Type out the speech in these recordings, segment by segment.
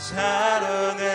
사랑해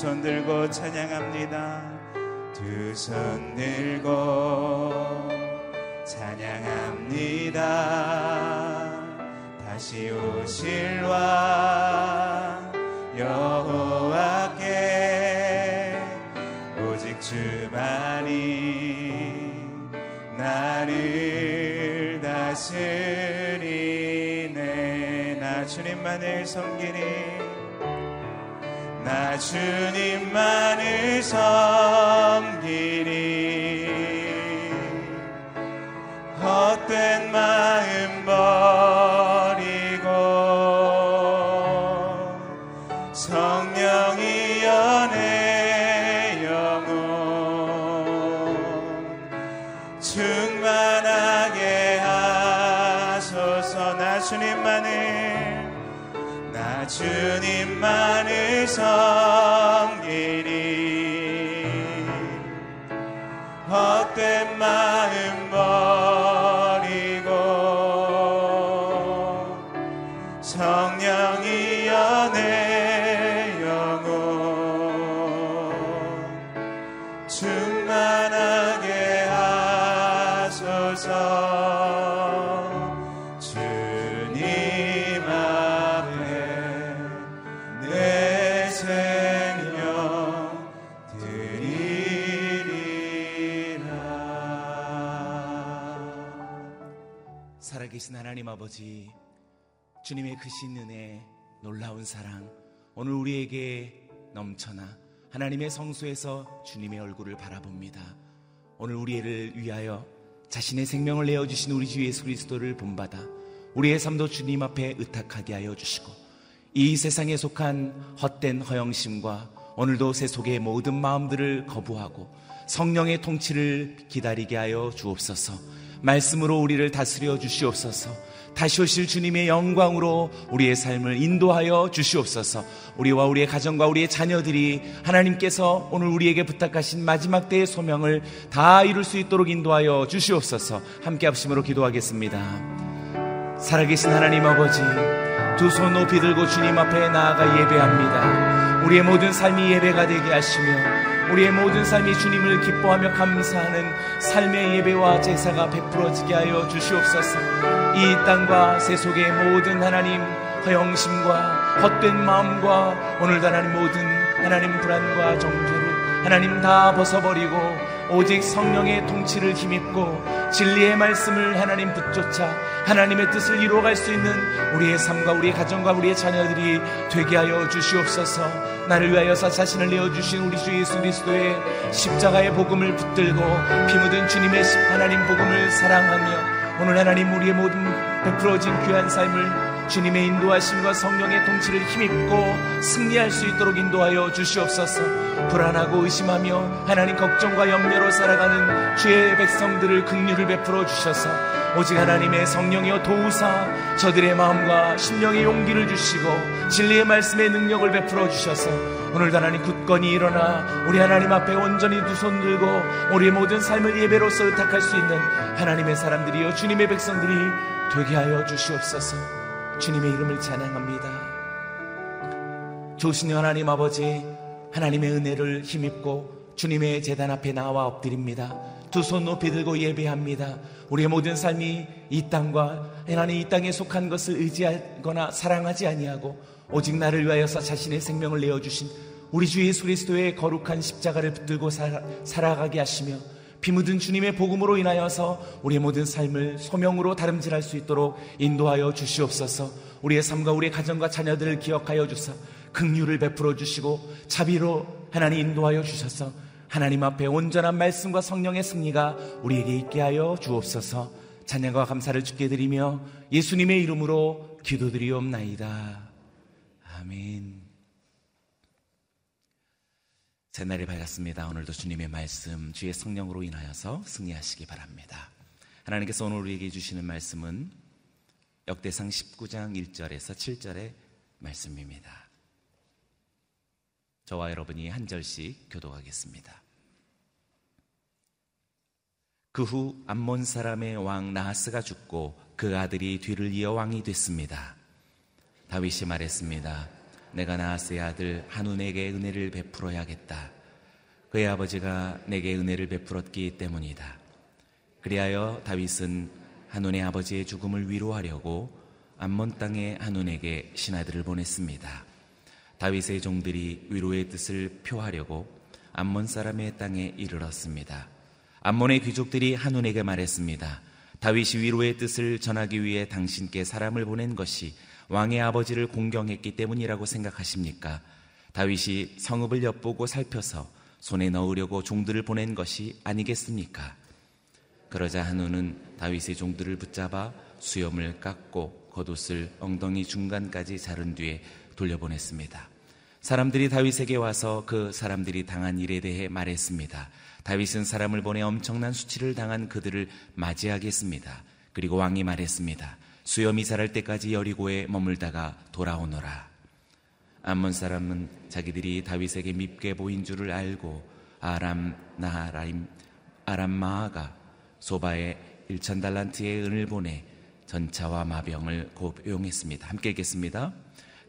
두손 들고 찬양합니다. 두 손 들고 찬양합니다. 다시 오실 왕 여호와께 오직 주만이 나를 다스리네 나 주님만을 섬기니 나 주님만을 섬기리 헛된 마음 버리고 성령이 연애 영혼 충만하게 하소서. 나 주님만을 주님만을 섬기니 헛된 마음 크신 은혜, 놀라운 사랑, 오늘 우리에게 넘쳐나 하나님의 성소에서 주님의 얼굴을 바라봅니다. 오늘 우리를 위하여 자신의 생명을 내어주신 우리 주 예수 그리스도를 본받아 우리의 삶도 주님 앞에 의탁하게 하여 주시고 이 세상에 속한 헛된 허영심과 오늘도 세 속의 모든 마음들을 거부하고 성령의 통치를 기다리게 하여 주옵소서. 말씀으로 우리를 다스려 주시옵소서. 다시 오실 주님의 영광으로 우리의 삶을 인도하여 주시옵소서. 우리와 우리의 가정과 우리의 자녀들이 하나님께서 오늘 우리에게 부탁하신 마지막 때의 소명을 다 이룰 수 있도록 인도하여 주시옵소서. 함께 합심으로 기도하겠습니다. 살아계신 하나님 아버지, 두 손 높이 들고 주님 앞에 나아가 예배합니다. 우리의 모든 삶이 예배가 되게 하시며 우리의 모든 삶이 주님을 기뻐하며 감사하는 삶의 예배와 제사가 베풀어지게 하여 주시옵소서. 이 땅과 세속의 모든 하나님 허영심과 헛된 마음과 오늘도 하나님 모든 하나님 불안과 정죄를 하나님 다 벗어버리고 오직 성령의 통치를 힘입고 진리의 말씀을 하나님 붙쫓아 하나님의 뜻을 이루어갈 수 있는 우리의 삶과 우리의 가정과 우리의 자녀들이 되게 하여 주시옵소서. 나를 위하여서 자신을 내어주신 우리 주 예수 그리스도의 십자가의 복음을 붙들고 피 묻은 주님의 하나님 복음을 사랑하며 오늘 하나님 우리의 모든 베풀어진 귀한 삶을 주님의 인도하심과 성령의 통치를 힘입고 승리할 수 있도록 인도하여 주시옵소서. 불안하고 의심하며 하나님 걱정과 염려로 살아가는 주의 백성들을 긍휼을 베풀어 주셔서 오직 하나님의 성령이여 도우사 저들의 마음과 심령의 용기를 주시고 진리의 말씀의 능력을 베풀어 주셔서 오늘도 하나님 굳건히 일어나 우리 하나님 앞에 온전히 두 손 들고 우리의 모든 삶을 예배로서 의탁할 수 있는 하나님의 사람들이여 주님의 백성들이 되게 하여 주시옵소서. 주님의 이름을 찬양합니다. 조신 하나님 아버지, 하나님의 은혜를 힘입고 주님의 재단 앞에 나와 엎드립니다. 두 손 높이 들고 예배합니다. 우리의 모든 삶이 이 땅과 하나님 이 땅에 속한 것을 의지하거나 사랑하지 아니하고 오직 나를 위하여서 자신의 생명을 내어 주신 우리 주 예수 그리스도의 거룩한 십자가를 붙들고 살아, 살아가게 하시며 피 묻은 주님의 복음으로 인하여서 우리의 모든 삶을 소명으로 다름질할 수 있도록 인도하여 주시옵소서. 우리의 삶과 우리의 가정과 자녀들을 기억하여 주사 긍휼을 베풀어 주시고 자비로 하나님 인도하여 주셔서 하나님 앞에 온전한 말씀과 성령의 승리가 우리에게 있게 하여 주옵소서. 찬양과 감사를 주께 드리며 예수님의 이름으로 기도드리옵나이다. 아멘. 새날이 밝았습니다. 오늘도 주님의 말씀, 주의 성령으로 인하여서 승리하시기 바랍니다. 하나님께서 오늘 우리에게 주시는 말씀은 역대상 19장 1절에서 7절의 말씀입니다. 저와 여러분이 한 절씩 교도하겠습니다. 그 후 암몬 사람의 왕 나하스가 죽고 그 아들이 뒤를 이어 왕이 됐습니다. 다윗이 말했습니다. 내가 나하스의 아들 한운에게 은혜를 베풀어야겠다. 그의 아버지가 내게 은혜를 베풀었기 때문이다. 그리하여 다윗은 한운의 아버지의 죽음을 위로하려고 암몬 땅의 한운에게 신하들을 보냈습니다. 다윗의 종들이 위로의 뜻을 표하려고 암몬 사람의 땅에 이르렀습니다. 암몬의 귀족들이 한운에게 말했습니다. 다윗이 위로의 뜻을 전하기 위해 당신께 사람을 보낸 것이 왕의 아버지를 공경했기 때문이라고 생각하십니까? 다윗이 성읍을 엿보고 살펴서 손에 넣으려고 종들을 보낸 것이 아니겠습니까? 그러자 한우는 다윗의 종들을 붙잡아 수염을 깎고 겉옷을 엉덩이 중간까지 자른 뒤에 돌려보냈습니다. 사람들이 다윗에게 와서 그 사람들이 당한 일에 대해 말했습니다. 다윗은 사람을 보내 엄청난 수치를 당한 그들을 맞이하겠습니다. 그리고 왕이 말했습니다. 수염이 자랄 때까지 여리고에 머물다가 돌아오너라. 암몬 사람은 자기들이 다윗에게 밉게 보인 줄을 알고 아람 나하라임 아람 마아가 소바에 1천 달란트의 은을 보내 전차와 마병을 고용했습니다. 함께 읽겠습니다.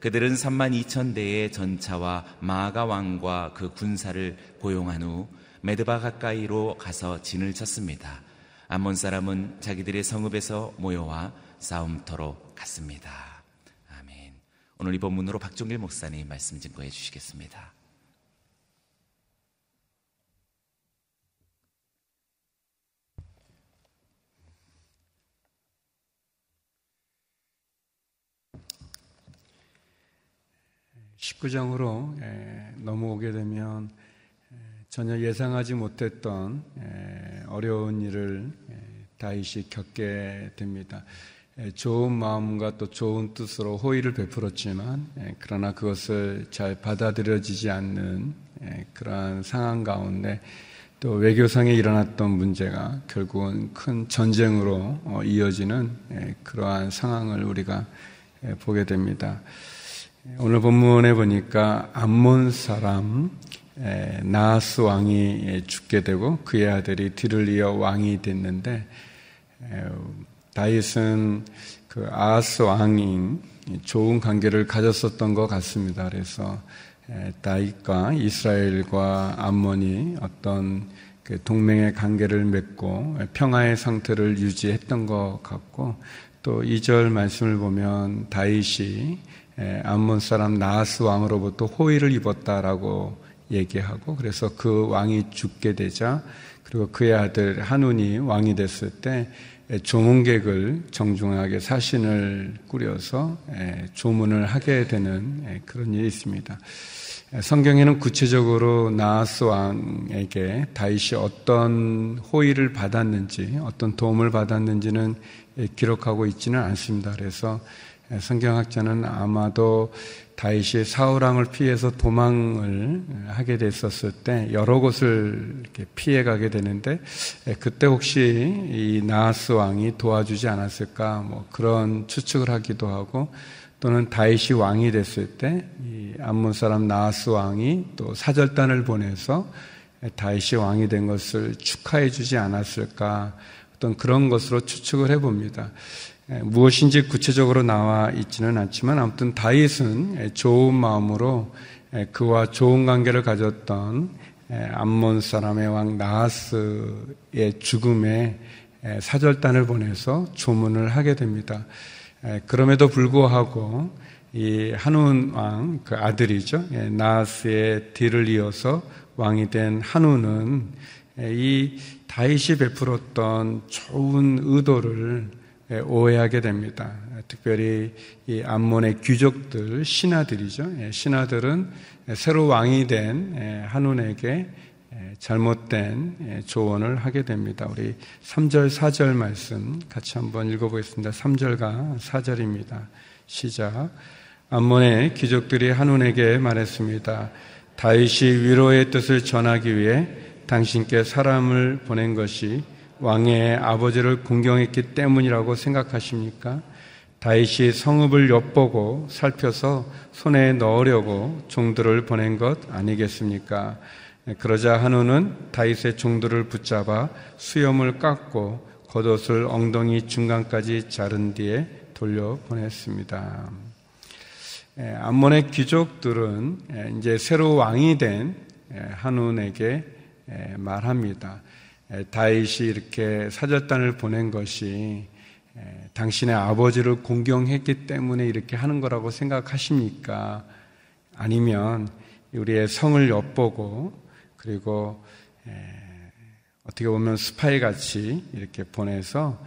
그들은 3만 2천 대의 전차와 마아가 왕과 그 군사를 고용한 후 메드바 가까이로 가서 진을 쳤습니다. 암몬 사람은 자기들의 성읍에서 모여와 싸움터로 갔습니다. 아멘. 오늘 이 본문으로 박종길 목사님 말씀 증거해 주시겠습니다. 십구장으로 넘어오게 되면 전혀 예상하지 못했던 어려운 일을 다윗이 겪게 됩니다. 좋은 마음과 또 좋은 뜻으로 호의를 베풀었지만 그러나 그것을 잘 받아들여지지 않는 그러한 상황 가운데 또 외교상에 일어났던 문제가 결국은 큰 전쟁으로 어, 이어지는 그러한 상황을 우리가 보게 됩니다. 오늘 본문에 보니까 암몬 사람 나하스 왕이 죽게 되고 그의 아들이 뒤를 이어 왕이 됐는데 다윗은 그 아하스 왕이 좋은 관계를 가졌었던 것 같습니다. 그래서 다윗과 이스라엘과 암몬이 어떤 그 동맹의 관계를 맺고 평화의 상태를 유지했던 것 같고 또 2절 말씀을 보면 다윗이 암몬 사람 나하스 왕으로부터 호의를 입었다라고 얘기하고 그래서 그 왕이 죽게 되자 그리고 그의 아들 한운이 왕이 됐을 때 조문객을 정중하게 사신을 꾸려서 조문을 하게 되는 그런 일이 있습니다. 성경에는 구체적으로 나하스 왕에게 다윗이 어떤 호의를 받았는지 어떤 도움을 받았는지는 기록하고 있지는 않습니다. 그래서 성경학자는 아마도 다윗이 사울왕을 피해서 도망을 하게 됐었을 때 여러 곳을 피해 가게 되는데 그때 혹시 이 나하스 왕이 도와주지 않았을까 뭐 그런 추측을 하기도 하고 또는 다윗이 왕이 됐을 때 이 암몬 사람 나하스 왕이 또 사절단을 보내서 다윗이 왕이 된 것을 축하해 주지 않았을까 어떤 그런 것으로 추측을 해 봅니다. 예, 무엇인지 구체적으로 나와 있지는 않지만 아무튼 다윗은 예, 좋은 마음으로 예, 그와 좋은 관계를 가졌던 암몬 사람의 왕 나하스의 죽음에 사절단을 보내서 조문을 하게 됩니다. 그럼에도 불구하고 이 한운 왕 그 아들이죠 나하스의 뒤를 이어서 왕이 된 한운은 이 다윗이 베풀었던 좋은 의도를 예, 오해하게 됩니다. 특별히 이 암몬의 귀족들, 신하들이죠. 예, 신하들은 새로 왕이 된 예, 한운에게 잘못된 조언을 하게 됩니다. 우리 3절, 4절 말씀 같이 한번 읽어보겠습니다. 3절과 4절입니다. 시작. 암몬의 귀족들이 한운에게 말했습니다. 다윗이 위로의 뜻을 전하기 위해 당신께 사람을 보낸 것이 왕의 아버지를 공경했기 때문이라고 생각하십니까? 다윗이 성읍을 엿보고 살펴서 손에 넣으려고 종들을 보낸 것 아니겠습니까? 그러자 한우는 다윗의 종들을 붙잡아 수염을 깎고 겉옷을 엉덩이 중간까지 자른 뒤에 돌려 보냈습니다. 암몬의 귀족들은 이제 새로 왕이 된 한운에게 말합니다. 다윗이 이렇게 사절단을 보낸 것이 당신의 아버지를 공경했기 때문에 이렇게 하는 거라고 생각하십니까? 아니면 우리의 성을 엿보고 그리고 어떻게 보면 스파이 같이 이렇게 보내서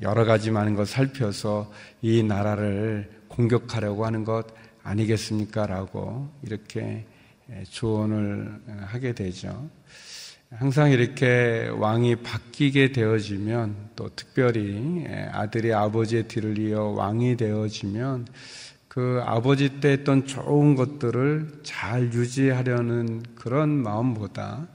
여러 가지 많은 것 살펴서 이 나라를 공격하려고 하는 것 아니겠습니까? 라고 이렇게 조언을 하게 되죠. 항상 이렇게 왕이 바뀌게 되어지면 또 특별히 아들이 아버지의 뒤를 이어 왕이 되어지면 그 아버지 때 했던 좋은 것들을 잘 유지하려는 그런 마음보다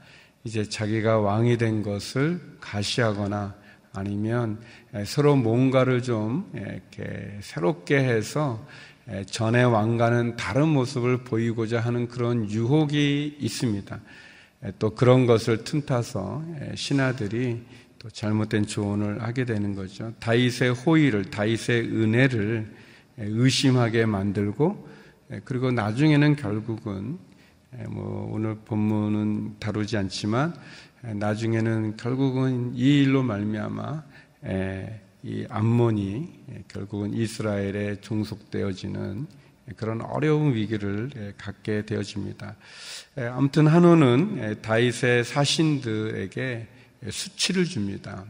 이제 자기가 왕이 된 것을 가시하거나 아니면 서로 뭔가를 좀 이렇게 새롭게 해서 전의 왕과는 다른 모습을 보이고자 하는 그런 유혹이 있습니다. 또 그런 것을 틈타서 신하들이 또 잘못된 조언을 하게 되는 거죠. 다윗의 호의를, 다윗의 은혜를 의심하게 만들고 그리고 나중에는 결국은 뭐 오늘 본문은 다루지 않지만 나중에는 결국은 이 일로 말미암아 이 암몬이 결국은 이스라엘에 종속되어지는 그런 어려운 위기를 갖게 되어집니다. 아무튼 한우는 다윗의 사신들에게 수치를 줍니다.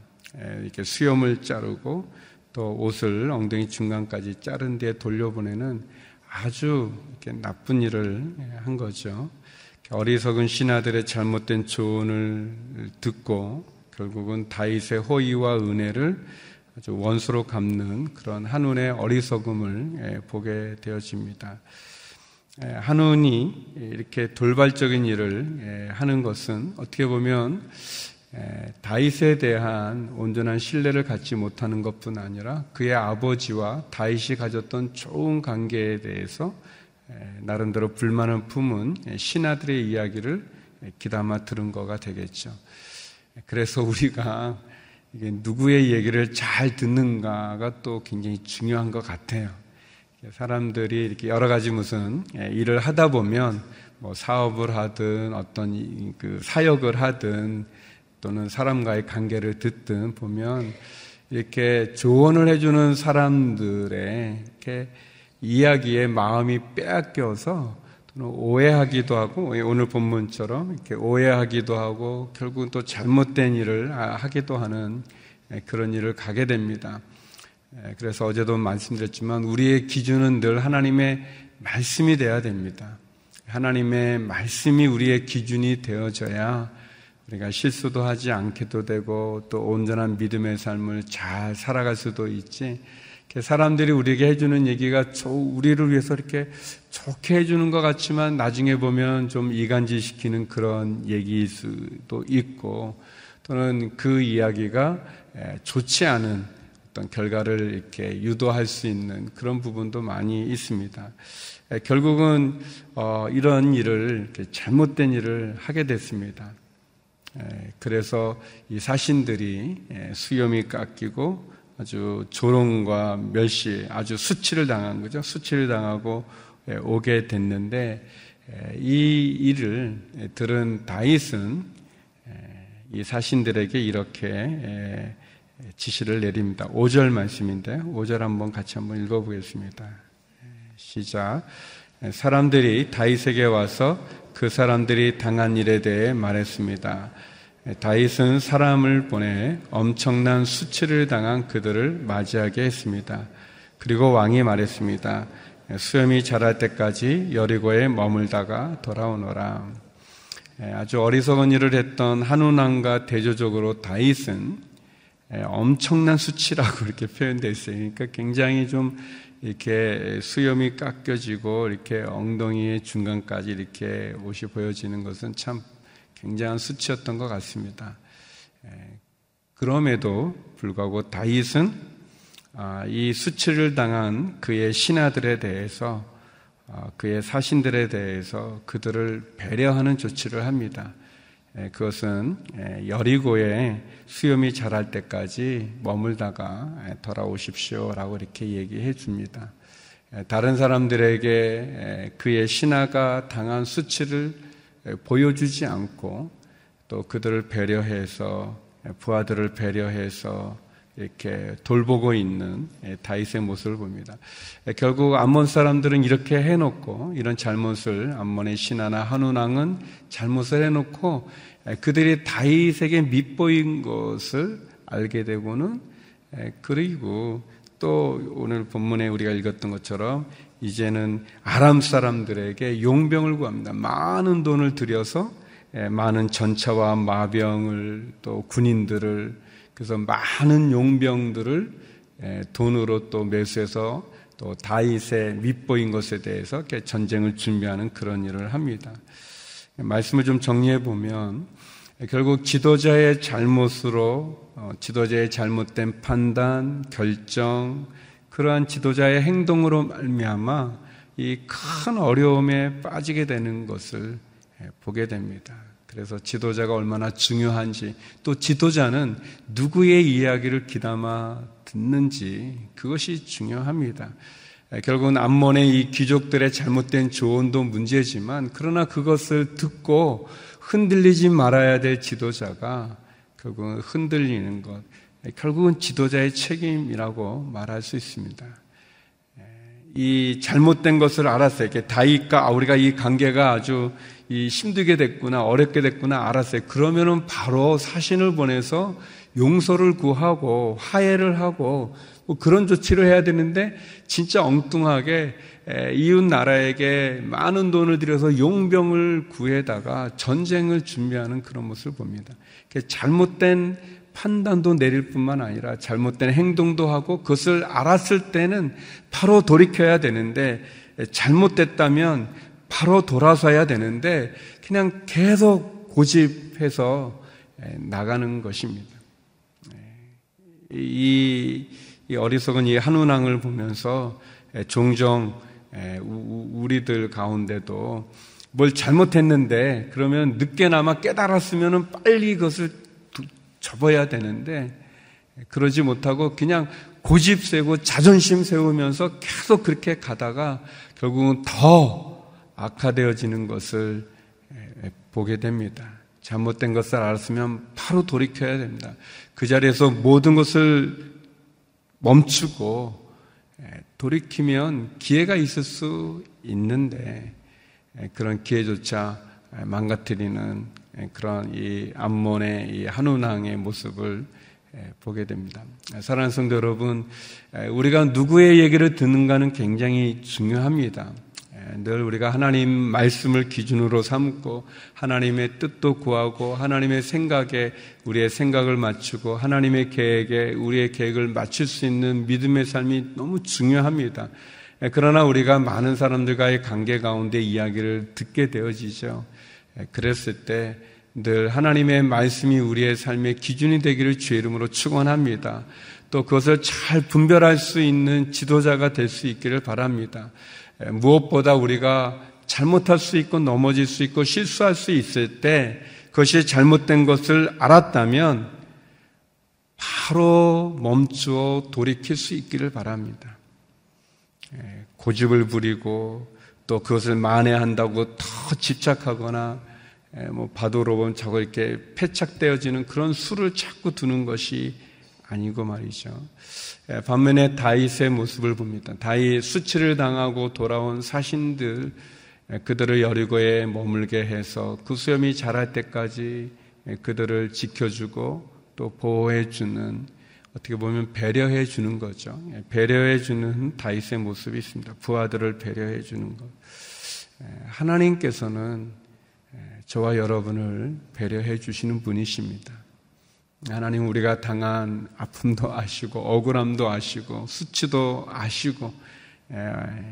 이렇게 수염을 자르고 또 옷을 엉덩이 중간까지 자른 뒤에 돌려보내는 아주 나쁜 일을 한 거죠. 어리석은 신하들의 잘못된 조언을 듣고 결국은 다윗의 호의와 은혜를 아주 원수로 갚는 그런 한운의 어리석음을 예, 보게 되어집니다. 예, 한운이 이렇게 돌발적인 일을 예, 하는 것은 어떻게 보면 다윗에 대한 온전한 신뢰를 갖지 못하는 것뿐 아니라 그의 아버지와 다윗이 가졌던 좋은 관계에 대해서 나름대로 불만을 품은 신하들의 이야기를 기담아 들은 거가 되겠죠. 그래서 우리가 이게 누구의 얘기를 잘 듣는가가 또 굉장히 중요한 것 같아요. 사람들이 이렇게 여러 가지 무슨 일을 하다 보면 뭐 사업을 하든 어떤 그 사역을 하든 또는 사람과의 관계를 듣든 보면 이렇게 조언을 해주는 사람들의 이렇게 이야기에 마음이 빼앗겨서 오해하기도 하고 오늘 본문처럼 이렇게 오해하기도 하고 결국은 또 잘못된 일을 하기도 하는 그런 일을 가게 됩니다. 그래서 어제도 말씀드렸지만 우리의 기준은 늘 하나님의 말씀이 되어야 됩니다. 하나님의 말씀이 우리의 기준이 되어져야 우리가 실수도 하지 않게도 되고 또 온전한 믿음의 삶을 잘 살아갈 수도 있지. 사람들이 우리에게 해주는 얘기가 우리를 위해서 이렇게 좋게 해주는 것 같지만 나중에 보면 좀 이간질 시키는 그런 얘기일 수도 있고 또는 그 이야기가 좋지 않은 어떤 결과를 이렇게 유도할 수 있는 그런 부분도 많이 있습니다. 결국은 어, 이런 일을 잘못된 일을 하게 됐습니다. 그래서 이 사신들이 수염이 깎이고 아주 조롱과 멸시, 아주 수치를 당한 거죠. 수치를 당하고 오게 됐는데 이 일을 들은 다윗은 이 사신들에게 이렇게 지시를 내립니다. 5절 말씀인데 5절 한번 같이 한번 읽어보겠습니다. 시작. 사람들이 다윗에게 와서 그 사람들이 당한 일에 대해 말했습니다. 다윗은 사람을 보내 엄청난 수치를 당한 그들을 맞이하게 했습니다. 그리고 왕이 말했습니다. 수염이 자랄 때까지 여리고에 머물다가 돌아오너라. 아주 어리석은 일을 했던 한운왕과 대조적으로 다윗은 엄청난 수치라고 이렇게 표현되어 있어요. 그러니까 굉장히 좀 이렇게 수염이 깎여지고 이렇게 엉덩이의 중간까지 이렇게 옷이 보여지는 것은 참 굉장한 수치였던 것 같습니다. 그럼에도 불구하고 다윗은 아, 이 수치를 당한 그의 신하들에 대해서 아, 그의 사신들에 대해서 그들을 배려하는 조치를 합니다. 그것은 여리고에 수염이 자랄 때까지 머물다가 돌아오십시오라고 이렇게 얘기해 줍니다. 다른 사람들에게 그의 신하가 당한 수치를 보여주지 않고 또 그들을 배려해서 부하들을 배려해서 이렇게 돌보고 있는 다윗의 모습을 봅니다. 결국 암몬 사람들은 이렇게 해놓고 이런 잘못을 암몬의 신하나 한운왕은 잘못을 해놓고 그들이 다윗에게 밑보인 것을 알게 되고는 그리고 또 오늘 본문에 우리가 읽었던 것처럼 이제는 아람 사람들에게 용병을 구합니다. 많은 돈을 들여서 예, 많은 전차와 마병을 또 군인들을 그래서 많은 용병들을 예, 돈으로 또 매수해서 또 다윗의 밑보인 것에 대해서 전쟁을 준비하는 그런 일을 합니다. 말씀을 좀 정리해 보면 결국 지도자의 잘못으로 어, 지도자의 잘못된 판단, 결정, 그러한 지도자의 행동으로 말미암아 이 큰 어려움에 빠지게 되는 것을 예, 보게 됩니다. 그래서 지도자가 얼마나 중요한지 또 지도자는 누구의 이야기를 귀담아 듣는지 그것이 중요합니다. 예, 결국은 암몬의 이 귀족들의 잘못된 조언도 문제지만 그러나 그것을 듣고 흔들리지 말아야 될 지도자가 결국은 흔들리는 것, 결국은 지도자의 책임이라고 말할 수 있습니다. 이 잘못된 것을 알았어요. 이렇게 다윗과 우리가 이 관계가 아주 이 힘들게 됐구나, 어렵게 됐구나 알았어요. 그러면은 바로 사신을 보내서 용서를 구하고 화해를 하고 뭐 그런 조치를 해야 되는데 진짜 엉뚱하게 이웃 나라에게 많은 돈을 들여서 용병을 구해다가 전쟁을 준비하는 그런 모습을 봅니다. 잘못된 판단도 내릴 뿐만 아니라 잘못된 행동도 하고 그것을 알았을 때는 바로 돌이켜야 되는데 잘못됐다면 바로 돌아서야 되는데 그냥 계속 고집해서 나가는 것입니다. 이, 어리석은 이 한운왕을 보면서 종종 우리들 가운데도 뭘 잘못했는데 그러면 늦게나마 깨달았으면 빨리 그것을 접어야 되는데 그러지 못하고 그냥 고집 세고 자존심 세우면서 계속 그렇게 가다가 결국은 더 악화되어지는 것을 보게 됩니다. 잘못된 것을 알았으면 바로 돌이켜야 됩니다. 그 자리에서 모든 것을 멈추고 돌이키면 기회가 있을 수 있는데 그런 기회조차 망가뜨리는 그런 이 암몬의 이 한운항의 모습을 보게 됩니다. 사랑하는 성도 여러분, 우리가 누구의 얘기를 듣는가는 굉장히 중요합니다. 늘 우리가 하나님 말씀을 기준으로 삼고 하나님의 뜻도 구하고 하나님의 생각에 우리의 생각을 맞추고 하나님의 계획에 우리의 계획을 맞출 수 있는 믿음의 삶이 너무 중요합니다. 그러나 우리가 많은 사람들과의 관계 가운데 이야기를 듣게 되어지죠. 그랬을 때 늘 하나님의 말씀이 우리의 삶의 기준이 되기를 주의 이름으로 축원합니다. 또 그것을 잘 분별할 수 있는 지도자가 될 수 있기를 바랍니다. 무엇보다 우리가 잘못할 수 있고 넘어질 수 있고 실수할 수 있을 때 그것이 잘못된 것을 알았다면 바로 멈추어 돌이킬 수 있기를 바랍니다. 고집을 부리고 또 그것을 만회한다고 더 집착하거나 뭐 바도로 보면 저거 이렇게 패착되어지는 그런 수를 자꾸 두는 것이 아니고 말이죠. 예, 반면에 다윗의 모습을 봅니다. 다윗 수치를 당하고 돌아온 사신들 예, 그들을 여리고에 머물게 해서 그 수염이 자랄 때까지 예, 그들을 지켜주고 또 보호해 주는 어떻게 보면 배려해 주는 거죠. 배려해 주는 다윗의 모습이 있습니다. 부하들을 배려해 주는 것. 하나님께서는 저와 여러분을 배려해 주시는 분이십니다. 하나님 우리가 당한 아픔도 아시고 억울함도 아시고 수치도 아시고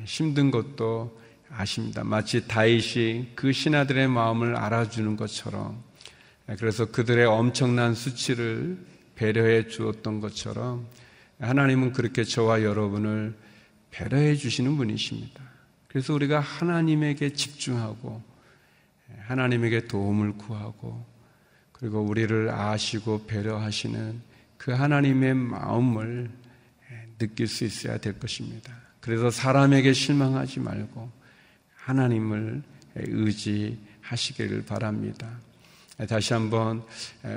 힘든 것도 아십니다. 마치 다윗이 그 신하들의 마음을 알아주는 것처럼 그래서 그들의 엄청난 수치를 배려해 주었던 것처럼 하나님은 그렇게 저와 여러분을 배려해 주시는 분이십니다. 그래서 우리가 하나님에게 집중하고 하나님에게 도움을 구하고 그리고 우리를 아시고 배려하시는 그 하나님의 마음을 느낄 수 있어야 될 것입니다. 그래서 사람에게 실망하지 말고 하나님을 의지하시기를 바랍니다. 다시 한번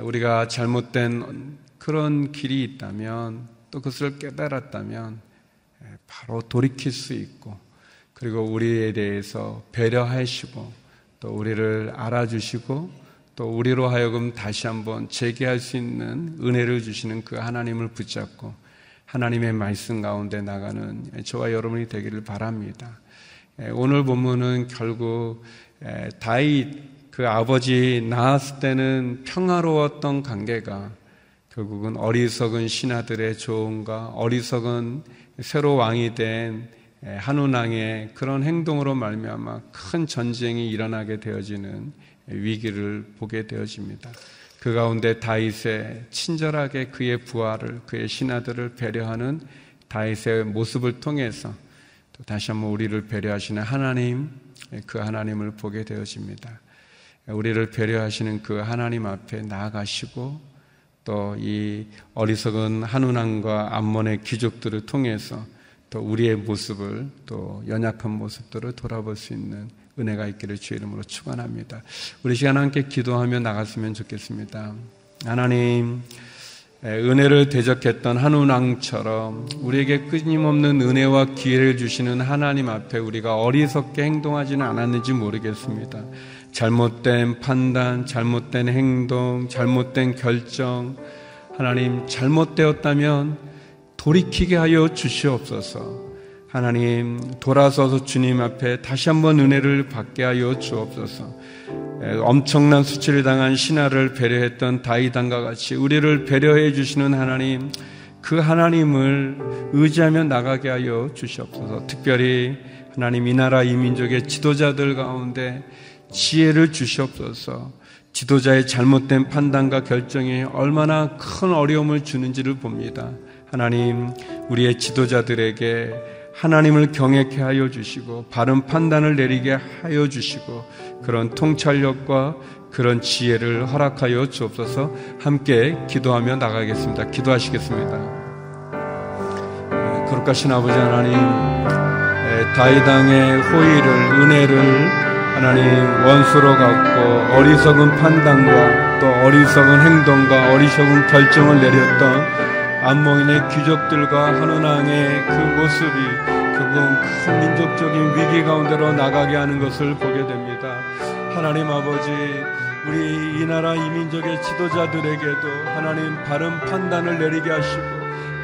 우리가 잘못된 그런 길이 있다면 또 그것을 깨달았다면 바로 돌이킬 수 있고 그리고 우리에 대해서 배려하시고 또 우리를 알아주시고 또 우리로 하여금 다시 한번 재개할 수 있는 은혜를 주시는 그 하나님을 붙잡고 하나님의 말씀 가운데 나가는 저와 여러분이 되기를 바랍니다. 오늘 본문은 결국 다윗 그 아버지 낳았을 때는 평화로웠던 관계가 결국은 어리석은 신하들의 조언과 어리석은 새로 왕이 된 한운왕의 그런 행동으로 말미암아 큰 전쟁이 일어나게 되어지는 위기를 보게 되어집니다. 그 가운데 다윗의 친절하게 그의 부하를 그의 신하들을 배려하는 다윗의 모습을 통해서 또 다시 한번 우리를 배려하시는 하나님 그 하나님을 보게 되어집니다. 우리를 배려하시는 그 하나님 앞에 나아가시고 또 이 어리석은 한운왕과 암몬의 귀족들을 통해서 또 우리의 모습을 또 연약한 모습들을 돌아볼 수 있는 은혜가 있기를 주의 이름으로 축원합니다. 우리 시간 함께 기도하며 나갔으면 좋겠습니다. 하나님 은혜를 대적했던 한운왕처럼 우리에게 끊임없는 은혜와 기회를 주시는 하나님 앞에 우리가 어리석게 행동하지는 않았는지 모르겠습니다. 잘못된 판단, 잘못된 행동, 잘못된 결정, 하나님 잘못되었다면 돌이키게 하여 주시옵소서. 하나님 돌아서서 주님 앞에 다시 한번 은혜를 받게 하여 주옵소서. 엄청난 수치를 당한 신하를 배려했던 다이단과 같이 우리를 배려해 주시는 하나님 그 하나님을 의지하며 나가게 하여 주시옵소서. 특별히 하나님 이 나라 이 민족의 지도자들 가운데 지혜를 주시옵소서. 지도자의 잘못된 판단과 결정이 얼마나 큰 어려움을 주는지를 봅니다. 하나님, 우리의 지도자들에게 하나님을 경외케 하여 주시고 바른 판단을 내리게 하여 주시고 그런 통찰력과 그런 지혜를 허락하여 주옵소서 함께 기도하며 나가겠습니다. 기도하시겠습니다. 거룩하신 아버지 하나님, 다이당의 호의를, 은혜를 하나님 원수로 갖고 어리석은 판단과 또 어리석은 행동과 어리석은 결정을 내렸던 안모인의 귀족들과 한운왕의 그 모습이 그분 큰 민족적인 위기 가운데로 나가게 하는 것을 보게 됩니다. 하나님 아버지, 우리 이 나라 이 민족의 지도자들에게도 하나님 바른 판단을 내리게 하시고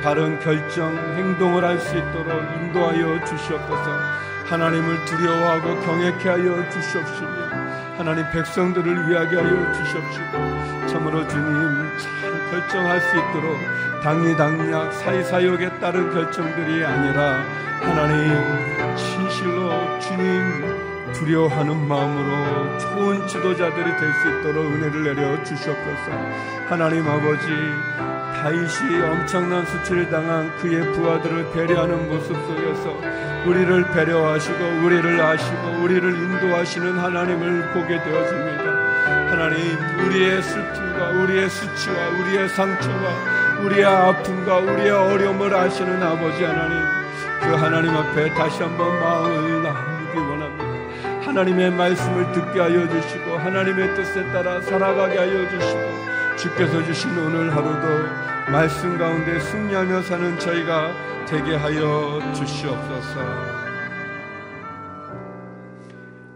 바른 결정, 행동을 할 수 있도록 인도하여 주시옵소서. 하나님을 두려워하고 경외케 하여 주시옵시며 하나님 백성들을 위하게 하여 주시옵시고 참으로 주님 잘 결정할 수 있도록 당리당략 사이사욕에 따른 결정들이 아니라 하나님 진실로 주님 두려워하는 마음으로 좋은 지도자들이 될 수 있도록 은혜를 내려 주시옵소서 하나님 아버지 다윗이 엄청난 수치를 당한 그의 부하들을 배려하는 모습 속에서 우리를 배려하시고 우리를 아시고 우리를 인도하시는 하나님을 보게 되어집니다. 하나님 우리의 슬픔과 우리의 수치와 우리의 상처와 우리의 아픔과 우리의 어려움을 아시는 아버지 하나님 그 하나님 앞에 다시 한번 마음을 하나님의 말씀을 듣게 하여 주시고 하나님의 뜻에 따라 살아가게 하여 주시고 주께서 주신 오늘 하루도 말씀 가운데 승리하며 사는 저희가 되게 하여 주시옵소서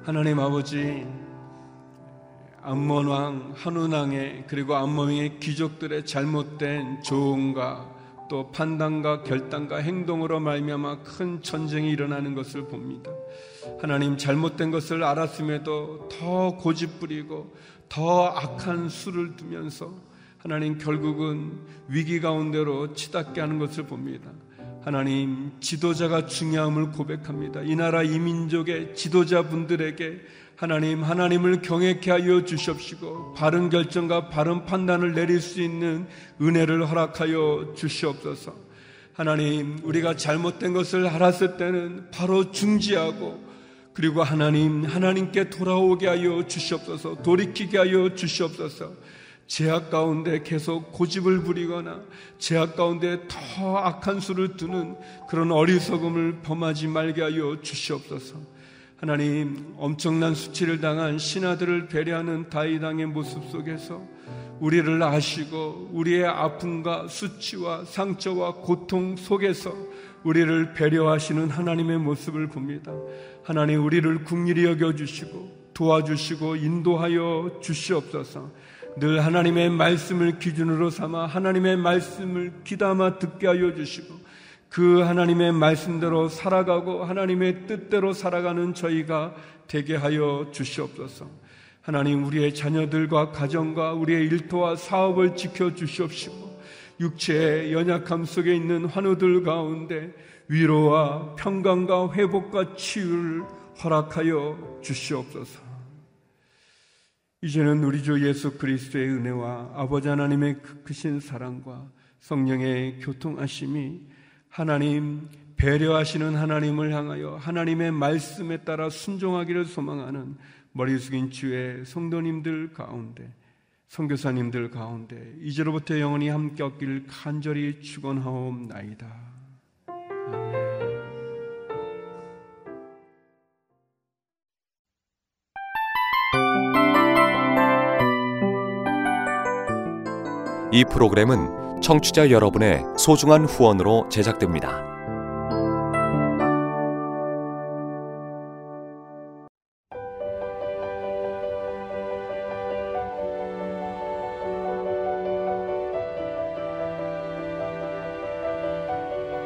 하나님 아버지 암몬 왕, 한운 왕의 그리고 암몬의 귀족들의 잘못된 조언과 또 판단과 결단과 행동으로 말미암아 큰 전쟁이 일어나는 것을 봅니다. 하나님 잘못된 것을 알았음에도 더 고집부리고 더 악한 수를 두면서 하나님 결국은 위기 가운데로 치닫게 하는 것을 봅니다. 하나님 지도자가 중요함을 고백합니다. 이 나라 이 민족의 지도자분들에게 하나님, 하나님을 경외케 하여 주시옵시고 바른 결정과 바른 판단을 내릴 수 있는 은혜를 허락하여 주시옵소서. 하나님, 우리가 잘못된 것을 알았을 때는 바로 중지하고 그리고 하나님, 하나님께 돌아오게 하여 주시옵소서. 돌이키게 하여 주시옵소서. 제약 가운데 계속 고집을 부리거나 제약 가운데 더 악한 수를 두는 그런 어리석음을 범하지 말게 하여 주시옵소서. 하나님 엄청난 수치를 당한 신하들을 배려하는 다이당의 모습 속에서 우리를 아시고 우리의 아픔과 수치와 상처와 고통 속에서 우리를 배려하시는 하나님의 모습을 봅니다. 하나님 우리를 국리히 여겨 주시고 도와주시고 인도하여 주시옵소서. 늘 하나님의 말씀을 기준으로 삼아 하나님의 말씀을 귀담아 듣게 하여 주시고 그 하나님의 말씀대로 살아가고 하나님의 뜻대로 살아가는 저희가 되게 하여 주시옵소서. 하나님 우리의 자녀들과 가정과 우리의 일터와 사업을 지켜 주시옵시고 육체의 연약함 속에 있는 환우들 가운데 위로와 평강과 회복과 치유를 허락하여 주시옵소서. 이제는 우리 주 예수 그리스도의 은혜와 아버지 하나님의 크신 사랑과 성령의 교통하심이 하나님 배려하시는 하나님을 향하여 하나님의 말씀에 따라 순종하기를 소망하는 머리 숙인 주의 성도님들 가운데 선교사님들 가운데 이제로부터 영원히 함께 없길 간절히 축원하옵나이다. 이 프로그램은 청취자 여러분의 소중한 후원으로 제작됩니다.